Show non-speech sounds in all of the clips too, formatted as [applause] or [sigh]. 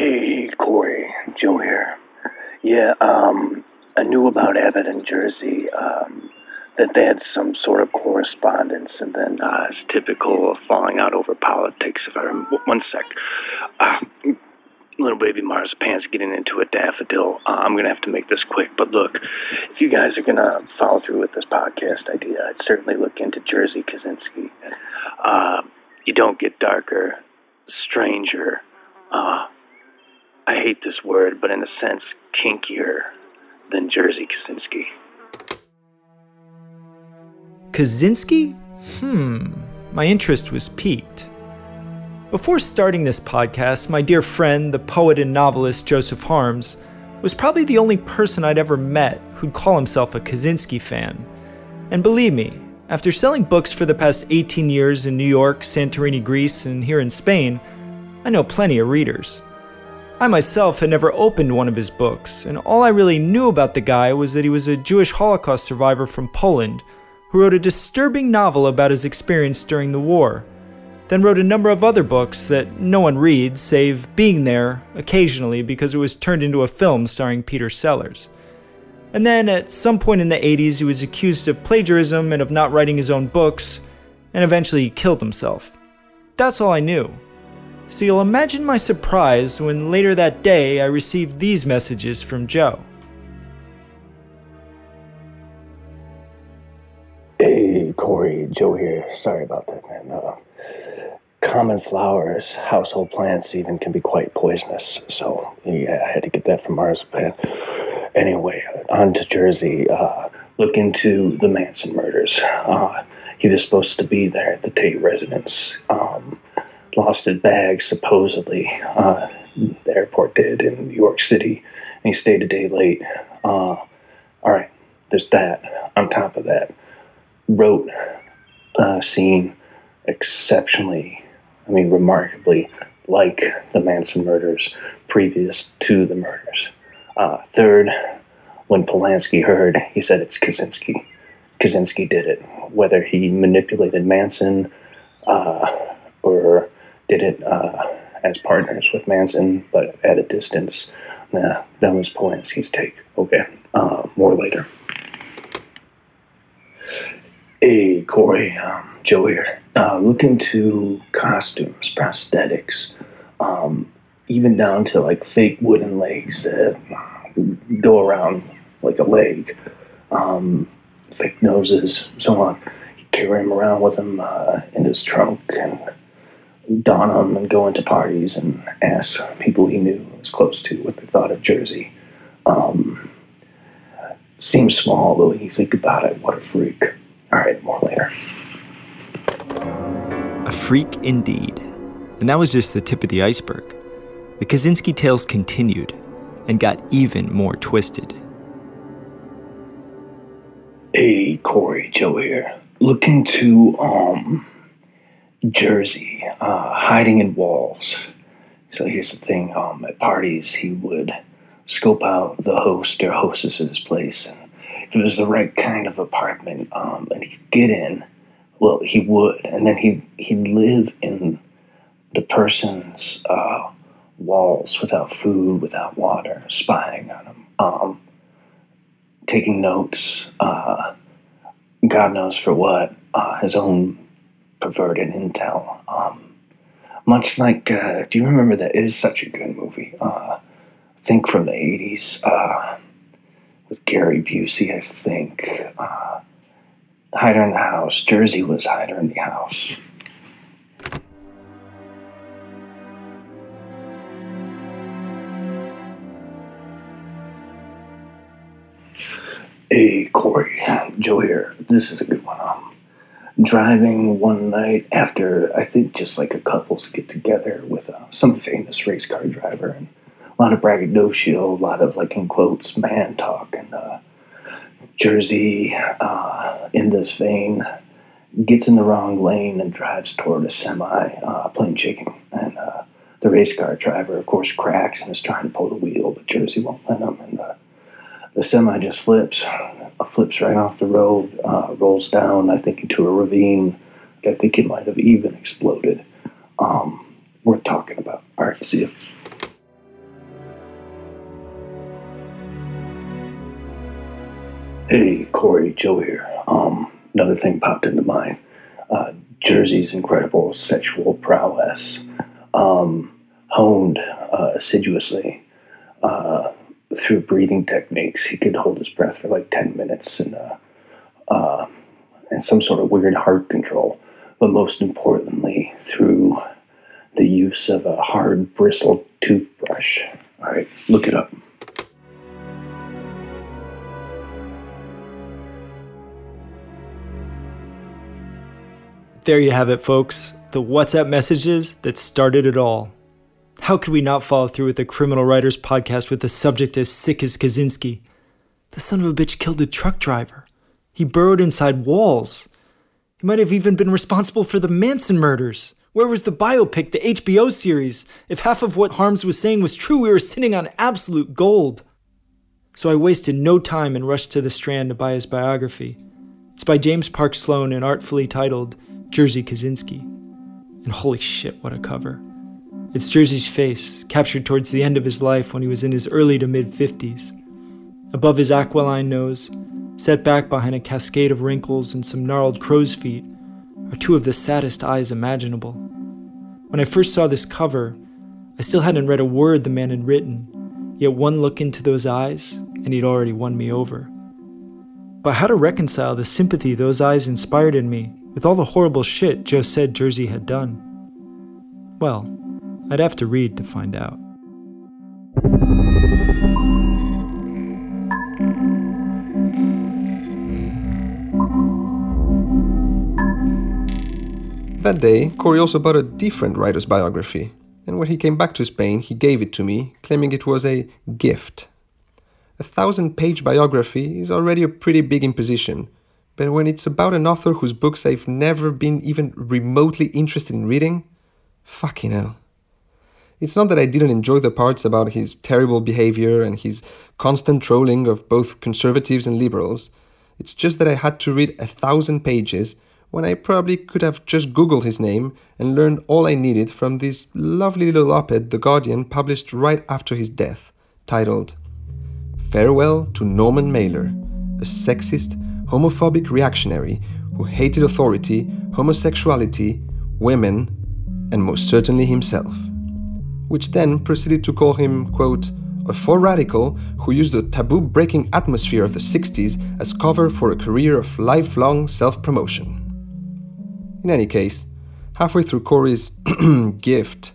Hey, Corey, Joe here. Yeah, um, I knew about Abbott and Jerzy, um, that they had some sort of correspondence, and then uh, it's typical of falling out over politics. If I remember, one sec. Uh, little baby marzipan's getting into a daffodil. Uh, I'm gonna have to make this quick, but look, if you guys are gonna follow through with this podcast idea, I'd certainly look into Jerzy Kosinski. Uh, you don't get darker, stranger. Uh, I hate this word, but in a sense, kinkier than Jerzy Kosinski. Kosinski? Hmm, my interest was piqued. Before starting this podcast, my dear friend, the poet and novelist Joseph Harms, was probably the only person I'd ever met who'd call himself a Kosinski fan. And believe me, after selling books for the past 18 years in New York, Santorini, Greece, and here in Spain, I know plenty of readers. I myself had never opened one of his books, and all I really knew about the guy was that he was a Jewish Holocaust survivor from Poland who wrote a disturbing novel about his experience during the war, then wrote a number of other books that no one reads, save being there occasionally because it was turned into a film starring Peter Sellers. And then at some point in the 80s, he was accused of plagiarism and of not writing his own books, and eventually he killed himself. That's all I knew. So you'll imagine my surprise when later that day I received these messages from Joe. Hey, Corey, Joe here. Sorry about that, man. Uh, common flowers, household plants, even can be quite poisonous. So, yeah, I had to get that from marzipan. Anyway, on to Jerzy. Uh, look into the Manson murders. Uh, he was supposed to be there at the Tate residence. Um, lost his bag, supposedly. Uh, the airport did in New York City, and he stayed a day late. Uh, all right, there's that. On top of that, wrote a scene exceptionally, I mean, remarkably like the Manson murders previous to the murders. Uh, third, when Polanski heard, he said it's Kosinski. Kosinski did it. Whether he manipulated Manson uh, or did it uh, as partners with Manson, but at a distance, that was Polanski's take. Okay, uh, more later. Hey, Corey, um, Joe here. Uh, look into costumes, prosthetics, um, even down to like fake wooden legs that go around like a leg, um, fake noses, so on. Carry him around with him uh, in his trunk and don them and go into parties and ask people he knew was close to what they thought of Jerzy. Um, seems small, but when you think about it, what a freak. All right, more later. A freak indeed. And that was just the tip of the iceberg. The Kosinski tales continued and got even more twisted. Hey, Corey, Joe here. Looking to, um, Jerzy, uh, hiding in walls. So here's the thing: um, at parties, he would scope out the host or hostess's place, and if it was the right kind of apartment, um, and he could get in, well, he would, and then he he'd live in the person's uh, walls without food, without water, spying on them, um, taking notes. Uh, God knows for what. Uh, his own perverted intel. Um, much like, uh, do you remember that is such a good movie? Uh, I think from the 80s uh, with Gary Busey, I think. Uh, Hider in the House. Jerzy was Hider in the House. Hey, Corey, Joe here. This is a good one. Um, driving one night after I think just like a couples get together with uh, some famous race car driver. And a lot of braggadocio, a lot of like in quotes man talk and uh, Jerzy uh, in this vein. Gets in the wrong lane and drives toward a semi uh, playing chicken. And uh, the race car driver of course cracks and is trying to pull the wheel but Jerzy won't let him. And the semi just flips, flips right off the road, uh, rolls down, I think, into a ravine. I think it might have even exploded. Um, worth talking about. All right, see you. Hey, Corey, Joe here. Um, another thing popped into mind uh, Jerzy's incredible sexual prowess, um, honed uh, assiduously. Uh, through breathing techniques. He could hold his breath for like 10 minutes and, uh, uh, and some sort of weird heart control. But most importantly, through the use of a hard bristled toothbrush. All right, look it up. There you have it, folks. The WhatsApp messages that started it all. How could we not follow through with a criminal writers podcast with a subject as sick as Kosinski? The son of a bitch killed a truck driver. He burrowed inside walls. He might have even been responsible for the Manson murders. Where was the biopic, the HBO series? If half of what Harms was saying was true, we were sitting on absolute gold. So I wasted no time and rushed to the Strand to buy his biography. It's by James Park Sloan and artfully titled Jerzy Kosinski. And holy shit, what a cover. It's Jerzy's face, captured towards the end of his life when he was in his early to mid 50s. Above his aquiline nose, set back behind a cascade of wrinkles and some gnarled crow's feet, are two of the saddest eyes imaginable. When I first saw this cover, I still hadn't read a word the man had written, yet one look into those eyes, and he'd already won me over. But how to reconcile the sympathy those eyes inspired in me with all the horrible shit Joe said Jerzy had done? Well, I'd have to read to find out. That day, Corey also bought a different writer's biography, and when he came back to Spain, he gave it to me, claiming it was a gift. A thousand page biography is already a pretty big imposition, but when it's about an author whose books I've never been even remotely interested in reading, fucking hell. It's not that I didn't enjoy the parts about his terrible behavior and his constant trolling of both conservatives and liberals. It's just that I had to read a thousand pages when I probably could have just Googled his name and learned all I needed from this lovely little op ed The Guardian published right after his death, titled Farewell to Norman Mailer, a sexist, homophobic reactionary who hated authority, homosexuality, women, and most certainly himself. Which then proceeded to call him, quote, a faux radical who used the taboo breaking atmosphere of the 60s as cover for a career of lifelong self promotion. In any case, halfway through Corey's [clears throat] gift,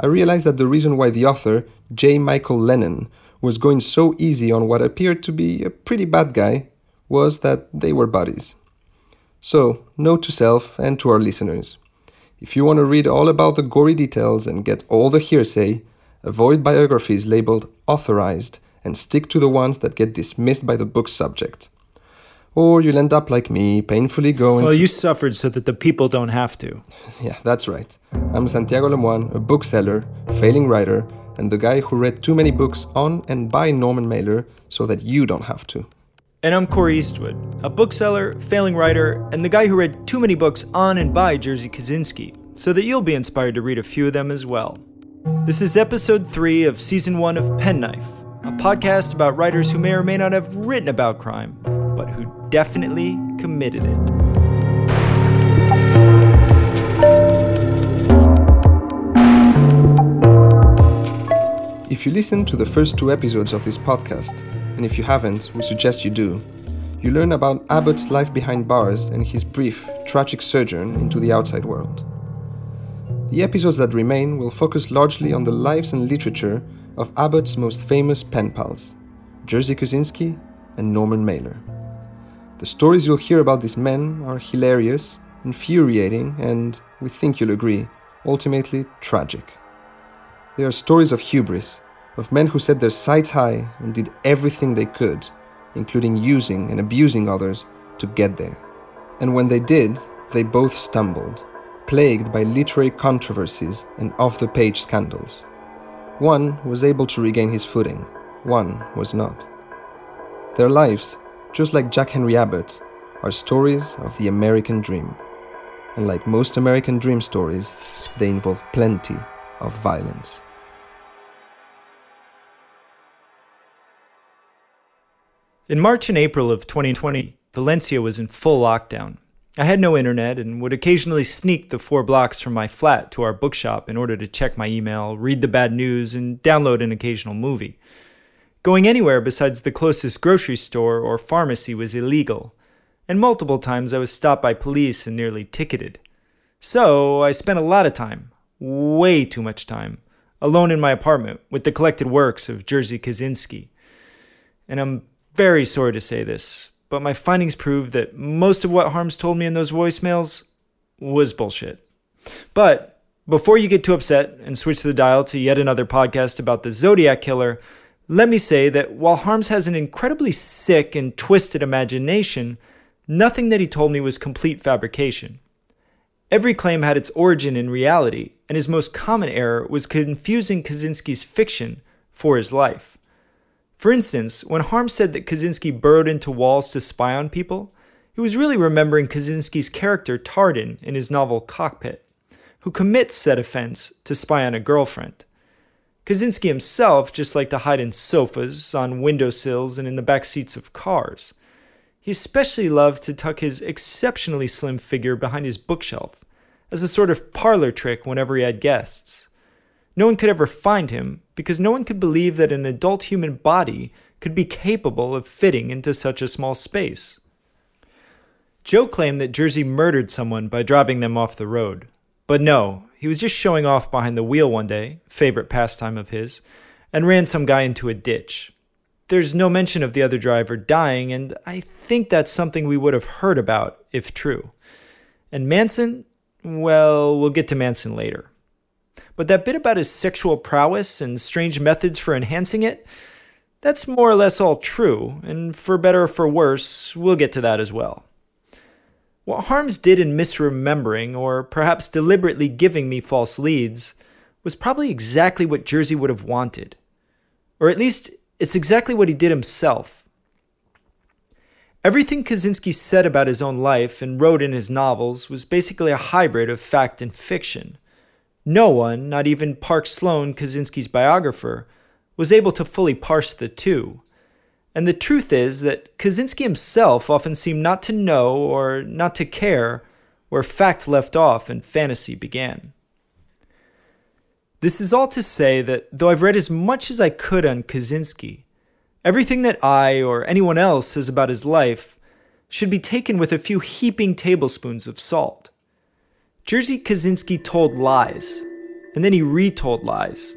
I realized that the reason why the author, J. Michael Lennon, was going so easy on what appeared to be a pretty bad guy was that they were buddies. So, note to self and to our listeners. If you want to read all about the gory details and get all the hearsay, avoid biographies labeled authorized and stick to the ones that get dismissed by the book's subject. Or you'll end up like me, painfully going. Well, you suffered so that the people don't have to. [laughs] Yeah, that's right. I'm Santiago Lemoine, a bookseller, failing writer, and the guy who read too many books on and by Norman Mailer so that you don't have to. And I'm Corey Eastwood, a bookseller, failing writer, and the guy who read too many books on and by Jerzy Kosinski, so that you'll be inspired to read a few of them as well. This is episode 3 of season 1 of Penknife, a podcast about writers who may or may not have written about crime, but who definitely committed it. If you listen to the first two episodes of this podcast, and if you haven't, we suggest you do, you learn about Abbott's life behind bars and his brief, tragic sojourn into the outside world. The episodes that remain will focus largely on the lives and literature of Abbott's most famous pen pals, Jerzy Kosinski and Norman Mailer. The stories you'll hear about these men are hilarious, infuriating, and, we think you'll agree, ultimately tragic. They are stories of hubris, of men who set their sights high and did everything they could, including using and abusing others, to get there. And when they did, they both stumbled, plagued by literary controversies and off the page scandals. One was able to regain his footing, one was not. Their lives just like Jack Henry Abbott's, are stories of the American dream. And like most American dream stories, they involve plenty of violence. In March and April of 2020, Valencia was in full lockdown. I had no internet and would occasionally sneak the four blocks from my flat to our bookshop in order to check my email, read the bad news, and download an occasional movie. Going anywhere besides the closest grocery store or pharmacy was illegal, and multiple times I was stopped by police and nearly ticketed. So I spent a lot of time, way too much time, alone in my apartment with the collected works of Jerzy Kosinski. And I'm very sorry to say this, but my findings prove that most of what Harms told me in those voicemails was bullshit. But before you get too upset and switch the dial to yet another podcast about the Zodiac Killer, let me say that while Harms has an incredibly sick and twisted imagination, nothing that he told me was complete fabrication. Every claim had its origin in reality, and his most common error was confusing Kosinski's fiction for his life. For instance, when Harm said that Kosinski burrowed into walls to spy on people, he was really remembering Kosinski's character Tarden in his novel Cockpit, who commits said offense to spy on a girlfriend. Kosinski himself just liked to hide in sofas, on windowsills, and in the back seats of cars. He especially loved to tuck his exceptionally slim figure behind his bookshelf, as a sort of parlor trick whenever he had guests. No one could ever find him because no one could believe that an adult human body could be capable of fitting into such a small space. Joe claimed that Jerzy murdered someone by driving them off the road. But no, he was just showing off behind the wheel one day, favorite pastime of his, and ran some guy into a ditch. There's no mention of the other driver dying, and I think that's something we would have heard about if true. And Manson? Well, we'll get to Manson later. But that bit about his sexual prowess and strange methods for enhancing it, that's more or less all true, and for better or for worse, we'll get to that as well. What Harms did in misremembering, or perhaps deliberately giving me false leads, was probably exactly what Jerzy would have wanted. Or at least, it's exactly what he did himself. Everything Kosinski said about his own life and wrote in his novels was basically a hybrid of fact and fiction. No one, not even Park Sloan, Kosinski's biographer, was able to fully parse the two. And the truth is that Kosinski himself often seemed not to know or not to care where fact left off and fantasy began. This is all to say that though I've read as much as I could on Kosinski, everything that I or anyone else says about his life should be taken with a few heaping tablespoons of salt. Jerzy Kosinski told lies, and then he retold lies,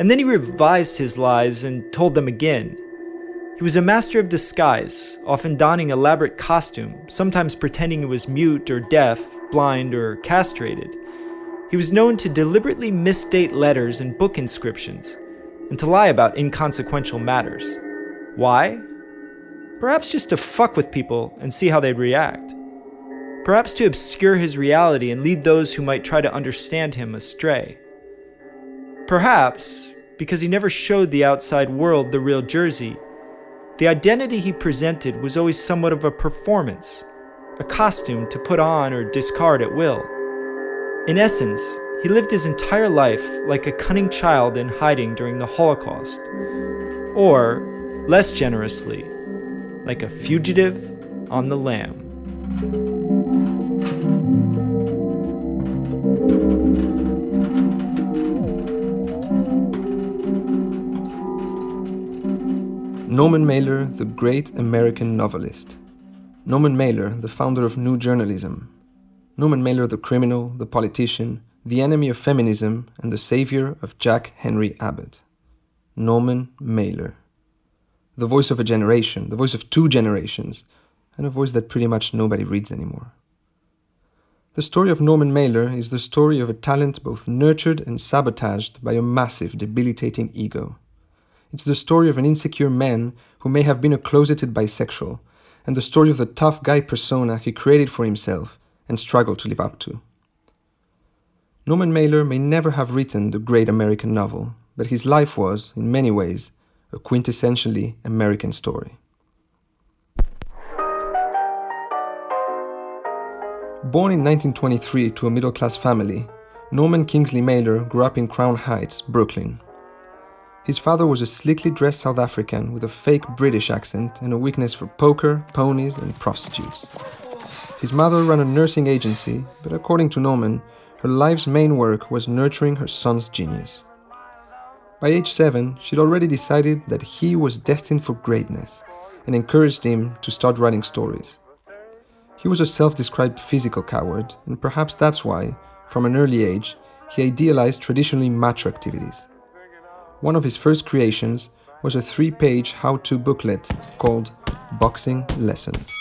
and then he revised his lies and told them again. He was a master of disguise, often donning elaborate costume, sometimes pretending he was mute or deaf, blind, or castrated. He was known to deliberately misdate letters and book inscriptions, and to lie about inconsequential matters. Why? Perhaps just to fuck with people and see how they'd react perhaps to obscure his reality and lead those who might try to understand him astray. Perhaps, because he never showed the outside world the real Jerzy, the identity he presented was always somewhat of a performance, a costume to put on or discard at will. In essence, he lived his entire life like a cunning child in hiding during the Holocaust, or, less generously, like a fugitive on the lam. Norman Mailer, the great American novelist. Norman Mailer, the founder of New Journalism. Norman Mailer, the criminal, the politician, the enemy of feminism, and the savior of Jack Henry Abbott. Norman Mailer. The voice of a generation, the voice of two generations, and a voice that pretty much nobody reads anymore. The story of Norman Mailer is the story of a talent both nurtured and sabotaged by a massive, debilitating ego. It's the story of an insecure man who may have been a closeted bisexual, and the story of the tough guy persona he created for himself and struggled to live up to. Norman Mailer may never have written the great American novel, but his life was, in many ways, a quintessentially American story. Born in 1923 to a middle class family, Norman Kingsley Mailer grew up in Crown Heights, Brooklyn. His father was a slickly dressed South African with a fake British accent and a weakness for poker, ponies, and prostitutes. His mother ran a nursing agency, but according to Norman, her life's main work was nurturing her son's genius. By age seven, she'd already decided that he was destined for greatness and encouraged him to start writing stories. He was a self described physical coward, and perhaps that's why, from an early age, he idealized traditionally macho activities. One of his first creations was a three page how to booklet called Boxing Lessons.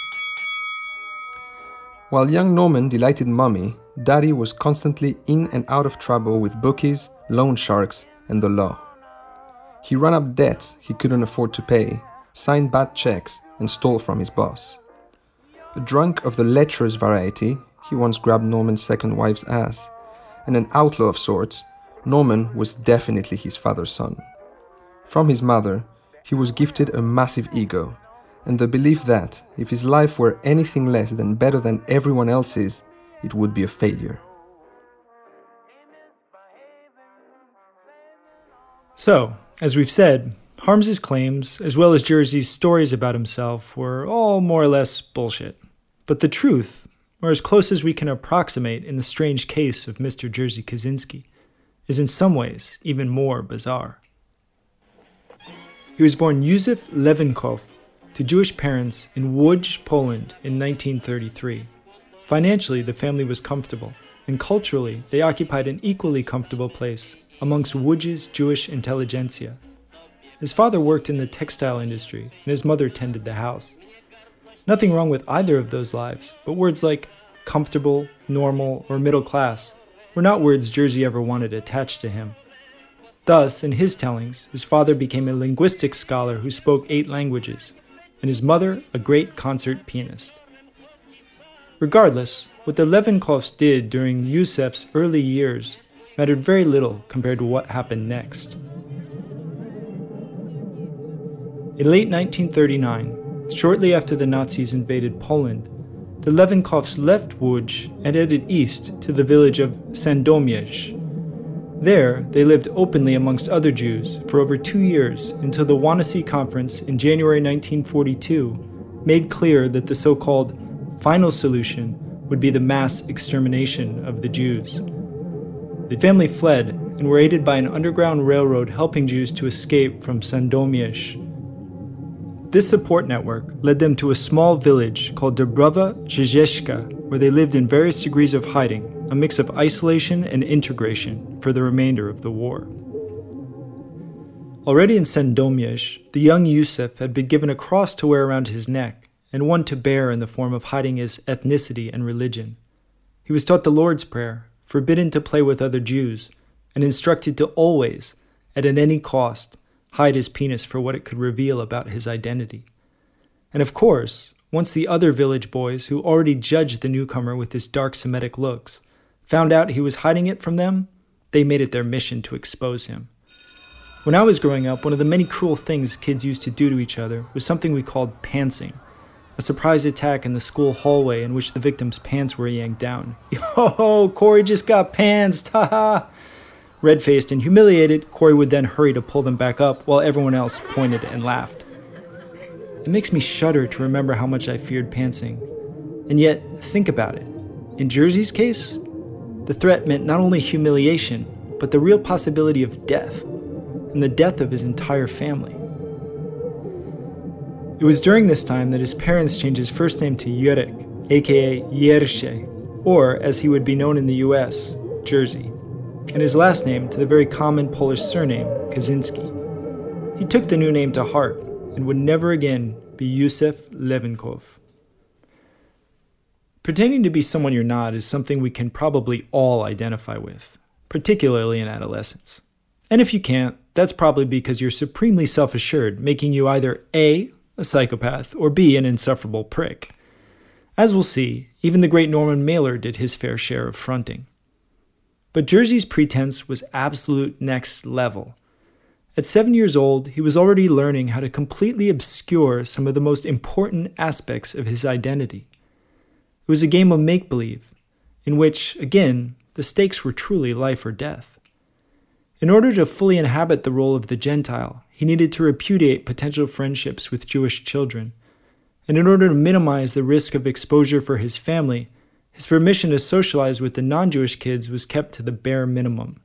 While young Norman delighted Mummy, Daddy was constantly in and out of trouble with bookies, loan sharks, and the law. He ran up debts he couldn't afford to pay, signed bad checks, and stole from his boss. A drunk of the lecherous variety, he once grabbed Norman's second wife's ass, and an outlaw of sorts, Norman was definitely his father's son. From his mother, he was gifted a massive ego, and the belief that, if his life were anything less than better than everyone else's, it would be a failure. So, as we've said, Harms's claims, as well as Jerzy's stories about himself, were all more or less bullshit. But the truth, or as close as we can approximate in the strange case of Mr. Jerzy Kosinski, is in some ways even more bizarre. He was born Józef Lewenkow to Jewish parents in Łódź, Poland in 1933. Financially, the family was comfortable, and culturally, they occupied an equally comfortable place amongst Łódź's Jewish intelligentsia. His father worked in the textile industry, and his mother tended the house. Nothing wrong with either of those lives, but words like comfortable, normal, or middle class were not words Jerzy ever wanted attached to him. Thus, in his tellings, his father became a linguistics scholar who spoke eight languages, and his mother a great concert pianist. Regardless, what the Lewenkows did during Yusef's early years mattered very little compared to what happened next. In late 1939, shortly after the Nazis invaded Poland, the Lewenkows left Łódź and headed east to the village of Sandomierz. There, they lived openly amongst other Jews for over two years until the Wannsee Conference in January 1942 made clear that the so called final solution would be the mass extermination of the Jews. The family fled and were aided by an underground railroad helping Jews to escape from Sandomierz this support network led them to a small village called Dubrowa Rzeszka, where they lived in various degrees of hiding, a mix of isolation and integration for the remainder of the war. Already in Sandomierz, the young Józef had been given a cross to wear around his neck and one to bear in the form of hiding his ethnicity and religion. He was taught the Lord's Prayer, forbidden to play with other Jews, and instructed to always, at any cost, hide his penis for what it could reveal about his identity. And of course, once the other village boys, who already judged the newcomer with his dark Semitic looks, found out he was hiding it from them, they made it their mission to expose him. When I was growing up, one of the many cruel things kids used to do to each other was something we called pantsing a surprise attack in the school hallway in which the victim's pants were yanked down. [laughs] Yo, Corey just got pantsed, [laughs] haha! Red faced and humiliated, Corey would then hurry to pull them back up while everyone else pointed and laughed. It makes me shudder to remember how much I feared pantsing. And yet, think about it. In Jerzy's case, the threat meant not only humiliation, but the real possibility of death, and the death of his entire family. It was during this time that his parents changed his first name to Jurek, aka Jerzy, or as he would be known in the US, Jerzy and his last name to the very common Polish surname, Kosinski. He took the new name to heart and would never again be Yusef Levinkov. Pretending to be someone you're not is something we can probably all identify with, particularly in adolescence. And if you can't, that's probably because you're supremely self assured, making you either A, a psychopath, or B, an insufferable prick. As we'll see, even the great Norman Mailer did his fair share of fronting. But Jerzy's pretense was absolute next level. At seven years old, he was already learning how to completely obscure some of the most important aspects of his identity. It was a game of make believe, in which, again, the stakes were truly life or death. In order to fully inhabit the role of the Gentile, he needed to repudiate potential friendships with Jewish children. And in order to minimize the risk of exposure for his family, his permission to socialize with the non Jewish kids was kept to the bare minimum.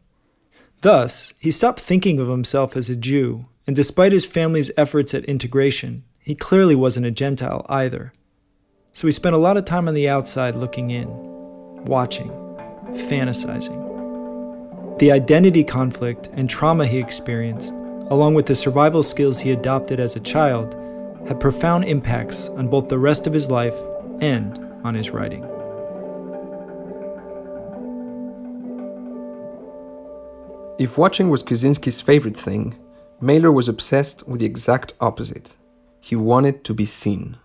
Thus, he stopped thinking of himself as a Jew, and despite his family's efforts at integration, he clearly wasn't a Gentile either. So he spent a lot of time on the outside looking in, watching, fantasizing. The identity conflict and trauma he experienced, along with the survival skills he adopted as a child, had profound impacts on both the rest of his life and on his writing. If watching was Kosinski's favorite thing, Mailer was obsessed with the exact opposite. He wanted to be seen.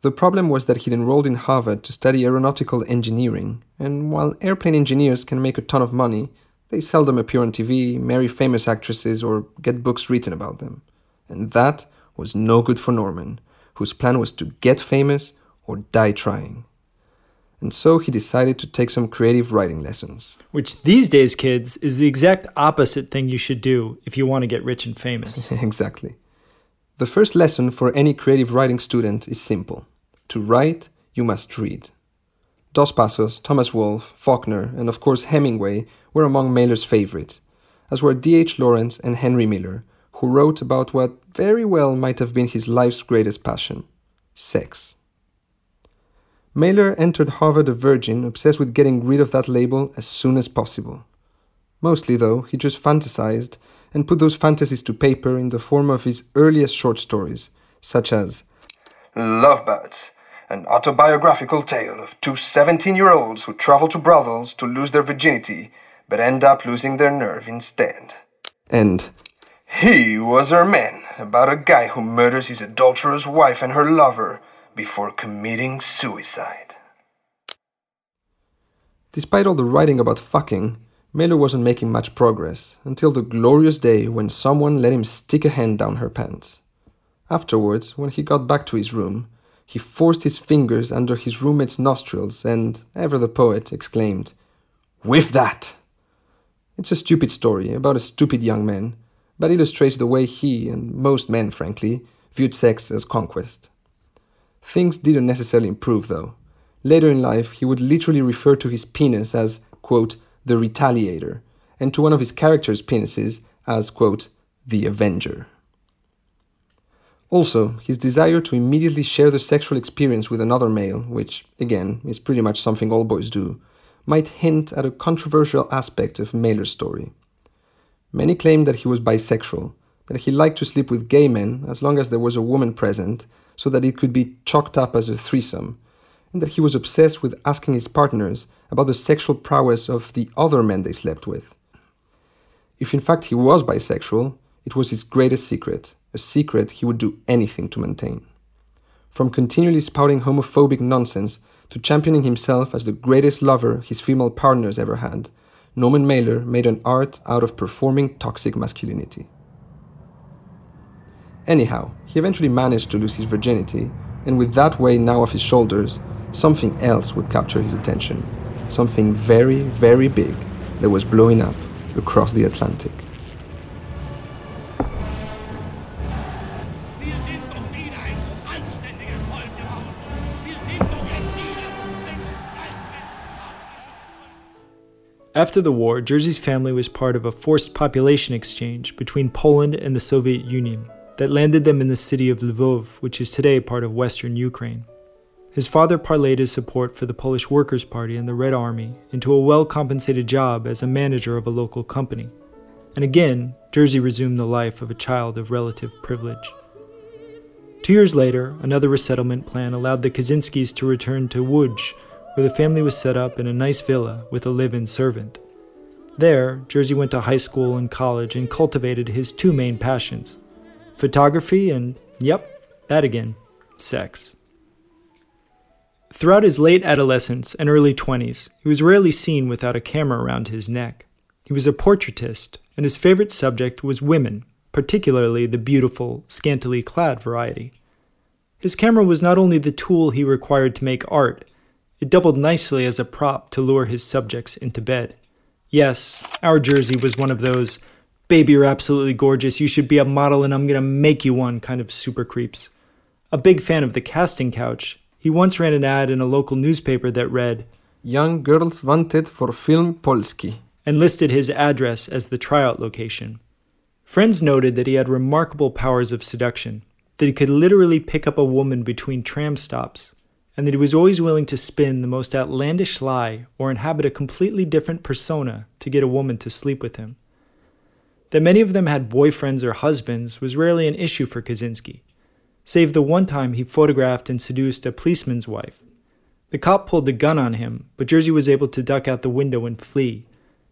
The problem was that he'd enrolled in Harvard to study aeronautical engineering, and while airplane engineers can make a ton of money, they seldom appear on TV, marry famous actresses, or get books written about them. And that was no good for Norman, whose plan was to get famous or die trying and so he decided to take some creative writing lessons. Which these days, kids, is the exact opposite thing you should do if you want to get rich and famous. [laughs] exactly. The first lesson for any creative writing student is simple to write, you must read. Dos Passos, Thomas Wolfe, Faulkner, and of course Hemingway were among Mailer's favorites, as were D.H. Lawrence and Henry Miller, who wrote about what very well might have been his life's greatest passion sex. Mailer entered Harvard a virgin, obsessed with getting rid of that label as soon as possible. Mostly, though, he just fantasized and put those fantasies to paper in the form of his earliest short stories, such as Lovebirds, an autobiographical tale of two 17 year olds who travel to brothels to lose their virginity, but end up losing their nerve instead. And He Was Her Man, about a guy who murders his adulterous wife and her lover before committing suicide. Despite all the writing about fucking, Mailer wasn't making much progress until the glorious day when someone let him stick a hand down her pants. Afterwards, when he got back to his room, he forced his fingers under his roommate's nostrils and, ever the poet, exclaimed, With that! It's a stupid story about a stupid young man, but illustrates the way he, and most men frankly, viewed sex as conquest. Things didn't necessarily improve, though. Later in life, he would literally refer to his penis as, quote, the retaliator, and to one of his characters' penises as, quote, the avenger. Also, his desire to immediately share the sexual experience with another male, which, again, is pretty much something all boys do, might hint at a controversial aspect of Mailer's story. Many claim that he was bisexual, that he liked to sleep with gay men as long as there was a woman present, so that it could be chalked up as a threesome, and that he was obsessed with asking his partners about the sexual prowess of the other men they slept with. If in fact he was bisexual, it was his greatest secret, a secret he would do anything to maintain. From continually spouting homophobic nonsense to championing himself as the greatest lover his female partners ever had, Norman Mailer made an art out of performing toxic masculinity. Anyhow, he eventually managed to lose his virginity, and with that weight now off his shoulders, something else would capture his attention. Something very, very big that was blowing up across the Atlantic. After the war, Jerzy's family was part of a forced population exchange between Poland and the Soviet Union that landed them in the city of Lvov, which is today part of western Ukraine. His father parlayed his support for the Polish Workers' Party and the Red Army into a well compensated job as a manager of a local company. And again, Jerzy resumed the life of a child of relative privilege. Two years later, another resettlement plan allowed the Kosinskis to return to Łódź, where the family was set up in a nice villa with a live in servant. There, Jerzy went to high school and college and cultivated his two main passions photography, and yep, that again, sex. Throughout his late adolescence and early 20s, he was rarely seen without a camera around his neck. He was a portraitist, and his favorite subject was women, particularly the beautiful, scantily clad variety. His camera was not only the tool he required to make art, it doubled nicely as a prop to lure his subjects into bed. Yes, our Jerzy was one of those, baby, you're absolutely gorgeous, you should be a model and I'm gonna make you one kind of super creeps. A big fan of the casting couch, he once ran an ad in a local newspaper that read, Young girls wanted for film Polski. and listed his address as the tryout location. Friends noted that he had remarkable powers of seduction, that he could literally pick up a woman between tram stops, and that he was always willing to spin the most outlandish lie or inhabit a completely different persona to get a woman to sleep with him. That many of them had boyfriends or husbands was rarely an issue for Kosinski, save the one time he photographed and seduced a policeman's wife. The cop pulled the gun on him, but Jerzy was able to duck out the window and flee.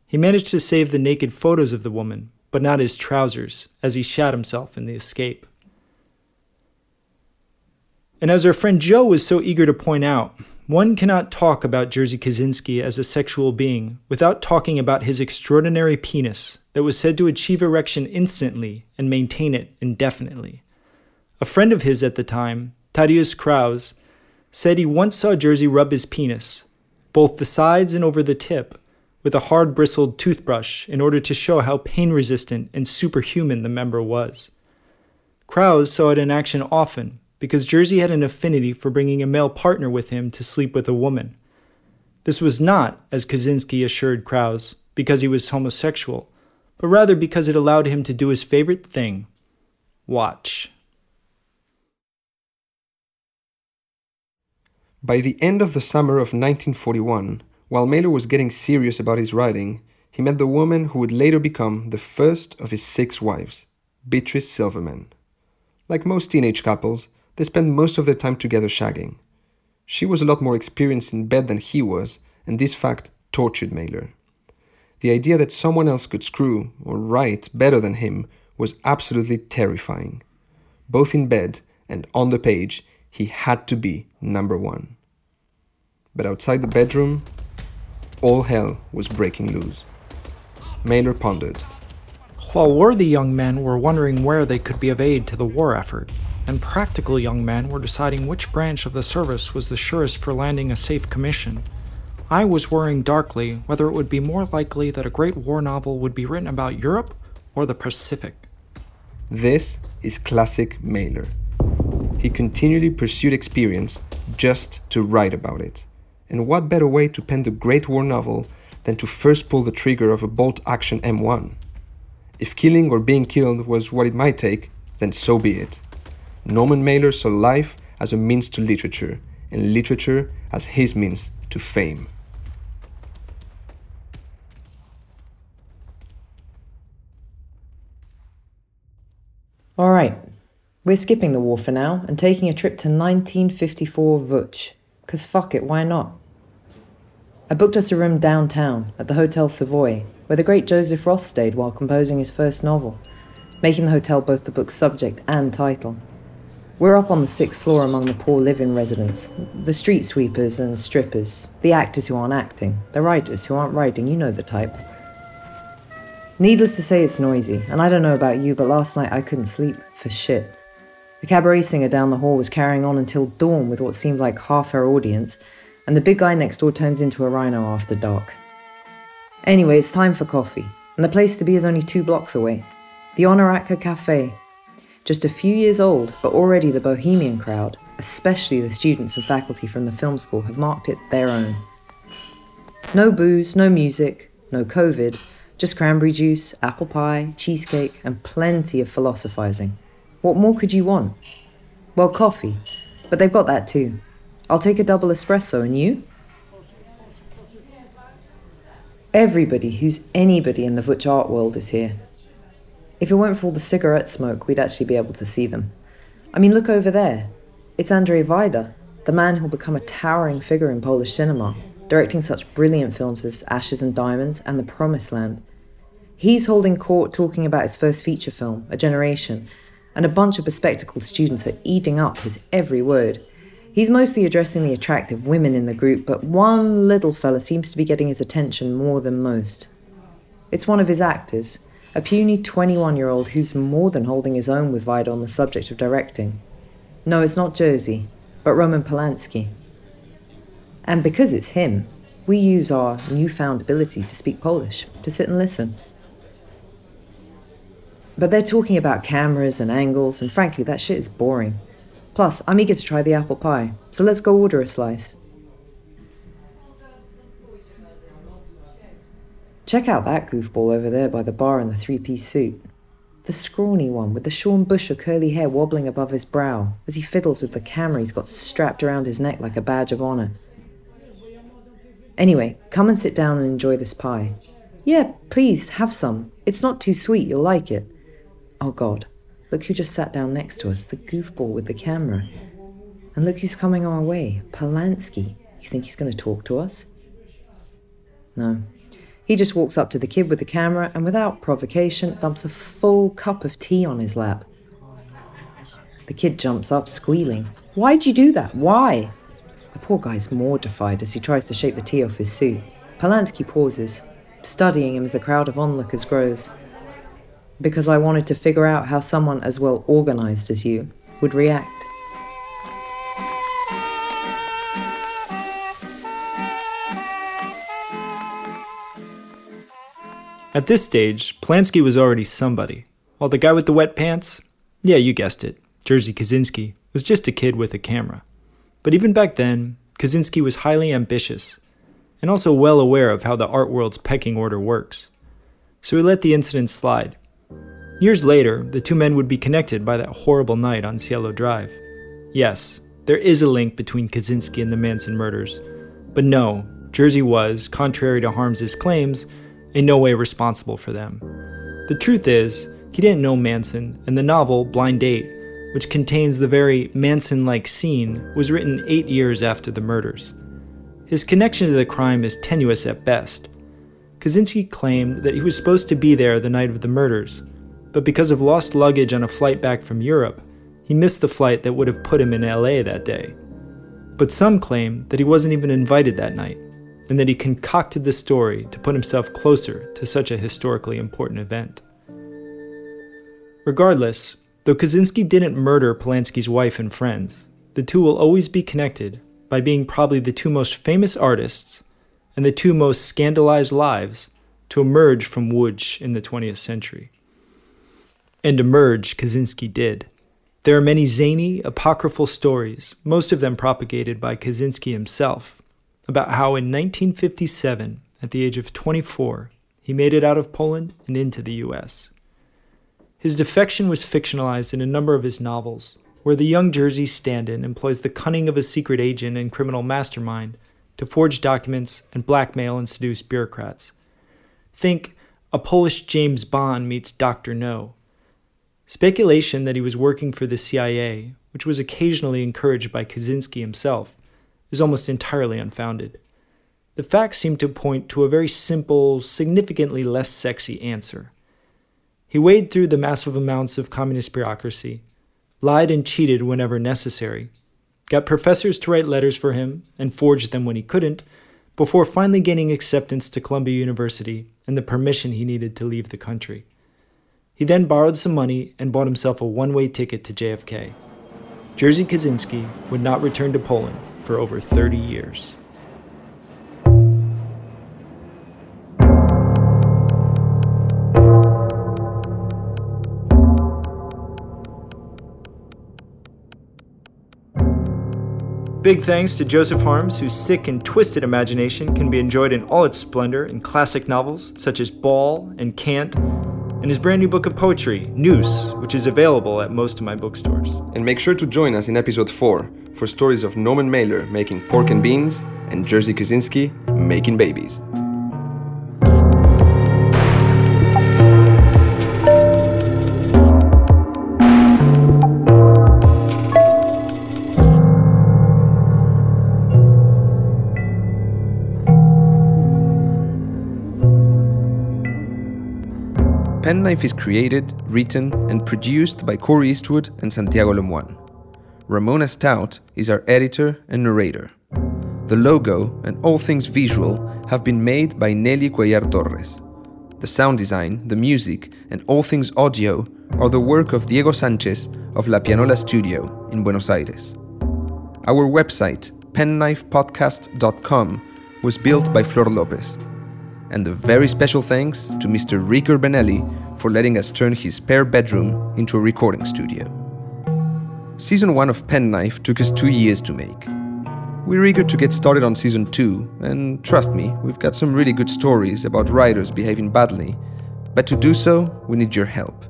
He managed to save the naked photos of the woman, but not his trousers, as he shot himself in the escape. And as our friend Joe was so eager to point out, one cannot talk about Jerzy Kosinski as a sexual being without talking about his extraordinary penis that was said to achieve erection instantly and maintain it indefinitely. A friend of his at the time, Tadeusz Kraus, said he once saw Jerzy rub his penis, both the sides and over the tip, with a hard bristled toothbrush in order to show how pain resistant and superhuman the member was. Kraus saw it in action often because Jerzy had an affinity for bringing a male partner with him to sleep with a woman. This was not, as Kosinski assured Kraus, because he was homosexual, but rather because it allowed him to do his favorite thing watch. By the end of the summer of 1941, while Mailer was getting serious about his writing, he met the woman who would later become the first of his six wives, Beatrice Silverman. Like most teenage couples, they spent most of their time together shagging. She was a lot more experienced in bed than he was, and this fact tortured Mailer. The idea that someone else could screw or write better than him was absolutely terrifying. Both in bed and on the page, he had to be number one. But outside the bedroom, all hell was breaking loose. Mailer pondered. While worthy young men were wondering where they could be of aid to the war effort, and practical young men were deciding which branch of the service was the surest for landing a safe commission, I was worrying darkly whether it would be more likely that a great war novel would be written about Europe or the Pacific. This is classic Mailer. He continually pursued experience just to write about it. And what better way to pen the great war novel than to first pull the trigger of a bolt action M1? If killing or being killed was what it might take, then so be it. Norman Mailer saw life as a means to literature, and literature as his means to fame. All right, we're skipping the war for now and taking a trip to 1954 Łódź. Because fuck it, why not? I booked us a room downtown at the Hotel Savoy, where the great Joseph Roth stayed while composing his first novel, making the hotel both the book's subject and title. We're up on the sixth floor among the poor living residents, the street sweepers and strippers, the actors who aren't acting, the writers who aren't writing, you know the type. Needless to say, it's noisy, and I don't know about you, but last night I couldn't sleep for shit. The cabaret singer down the hall was carrying on until dawn with what seemed like half her audience, and the big guy next door turns into a rhino after dark. Anyway, it's time for coffee, and the place to be is only two blocks away the Honoratka Cafe. Just a few years old, but already the bohemian crowd, especially the students and faculty from the film school, have marked it their own. No booze, no music, no COVID, just cranberry juice, apple pie, cheesecake, and plenty of philosophizing. What more could you want? Well, coffee, but they've got that too. I'll take a double espresso, and you? Everybody who's anybody in the Łódź art world is here. If it weren't for all the cigarette smoke, we'd actually be able to see them. I mean, look over there. It's Andrzej Wajda, the man who'll become a towering figure in Polish cinema, directing such brilliant films as Ashes and Diamonds and The Promised Land. He's holding court talking about his first feature film, A Generation, and a bunch of bespectacled students are eating up his every word. He's mostly addressing the attractive women in the group, but one little fella seems to be getting his attention more than most. It's one of his actors, a puny 21 year old who's more than holding his own with Wajda on the subject of directing. No, it's not Jerzy, but Roman Polanski. And because it's him, We use our newfound ability to speak Polish to sit and listen. But they're talking about cameras and angles, and frankly, that shit is boring. Plus, I'm eager to try the apple pie, so let's go order a slice. Check out that goofball over there by the bar in the three piece suit. The scrawny one with the Sean Busher curly hair wobbling above his brow as he fiddles with the camera he's got strapped around his neck like a badge of honor. Anyway, come and sit down and enjoy this pie. Yeah, please, have some. It's not too sweet, you'll like it. Oh god, look who just sat down next to us, the goofball with the camera. And look who's coming our way, Polanski. You think he's going to talk to us? No, he just walks up to the kid with the camera and, without provocation, dumps a full cup of tea on his lap. The kid jumps up, squealing. Why'd you do that? Why? The poor guy's mortified as he tries to shake the tea off his suit. Polanski pauses, studying him as the crowd of onlookers grows. Because I wanted to figure out how someone as well organized as you would react. At this stage, Polanski was already somebody, while the guy with the wet pants, yeah, you guessed it, Jerzy Kosinski, was just a kid with a camera. But even back then, Kosinski was highly ambitious, and also well aware of how the art world's pecking order works. So he let the incident slide. Years later, the two men would be connected by that horrible night on Cielo Drive. Yes, there is a link between Kosinski and the Manson murders, but no, Jerzy was, contrary to Harms's claims, in no way responsible for them. The truth is, he didn't know Manson, and the novel, Blind Date, which contains the very Manson like scene, was written eight years after the murders. His connection to the crime is tenuous at best. Kosinski claimed that he was supposed to be there the night of the murders, but because of lost luggage on a flight back from Europe, he missed the flight that would have put him in LA that day. But some claim that he wasn't even invited that night and that he concocted the story to put himself closer to such a historically important event. Regardless, though Kosinski didn't murder Polanski's wife and friends, the two will always be connected by being probably the two most famous artists and the two most scandalized lives to emerge from Łódź in the 20th century. And emerge Kosinski did. There are many zany, apocryphal stories, most of them propagated by Kosinski himself, about how in 1957, at the age of 24, he made it out of Poland and into the US. His defection was fictionalized in a number of his novels, where the young Jerzy stand in employs the cunning of a secret agent and criminal mastermind to forge documents and blackmail and seduce bureaucrats. Think a Polish James Bond meets Dr. No. Speculation that he was working for the CIA, which was occasionally encouraged by Kosinski himself, is almost entirely unfounded. The facts seem to point to a very simple, significantly less sexy answer. He waded through the massive amounts of communist bureaucracy, lied and cheated whenever necessary, got professors to write letters for him and forged them when he couldn't, before finally gaining acceptance to Columbia University and the permission he needed to leave the country. He then borrowed some money and bought himself a one way ticket to JFK. Jerzy Kosinski would not return to Poland for over 30 years. Big thanks to Joseph Harms, whose sick and twisted imagination can be enjoyed in all its splendor in classic novels such as Ball and Cant, and his brand new book of poetry, Noose, which is available at most of my bookstores. And make sure to join us in episode 4, for stories of Norman Mailer making pork and beans and Jerzy Kosinski making babies. Penknife is created, written, and produced by Corey Eastwood and Santiago Lemoine. Ramona Stout is our editor and narrator. The logo and all things visual have been made by Nelly Cuellar Torres. The sound design, the music, and all things audio are the work of Diego Sanchez of La Pianola Studio in Buenos Aires. Our website, penknifepodcast.com, was built by Flor Lopez. And a very special thanks to Mr. Rico Benelli for letting us turn his spare bedroom into a recording studio. Season 1 of Penknife took us two years to make. We're eager to get started on season 2, and trust me, we've got some really good stories about writers behaving badly, but to do so, we need your help.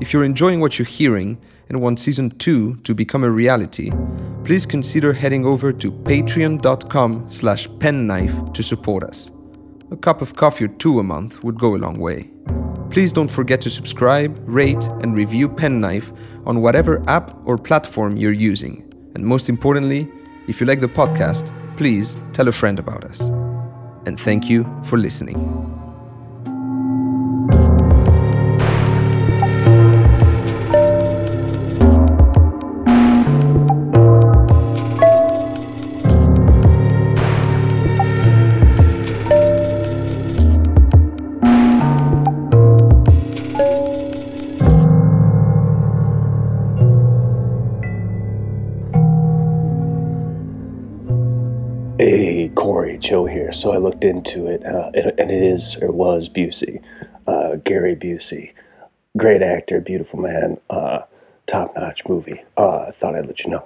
If you're enjoying what you're hearing and want season 2 to become a reality, please consider heading over to patreon.com slash penknife to support us. A cup of coffee or two a month would go a long way. Please don't forget to subscribe, rate, and review Penknife on whatever app or platform you're using. And most importantly, if you like the podcast, please tell a friend about us. And thank you for listening. Corey, Joe here. So I looked into it, uh, and it is or was Busey, uh, Gary Busey, great actor, beautiful man, uh, top notch movie. Uh, I thought I'd let you know.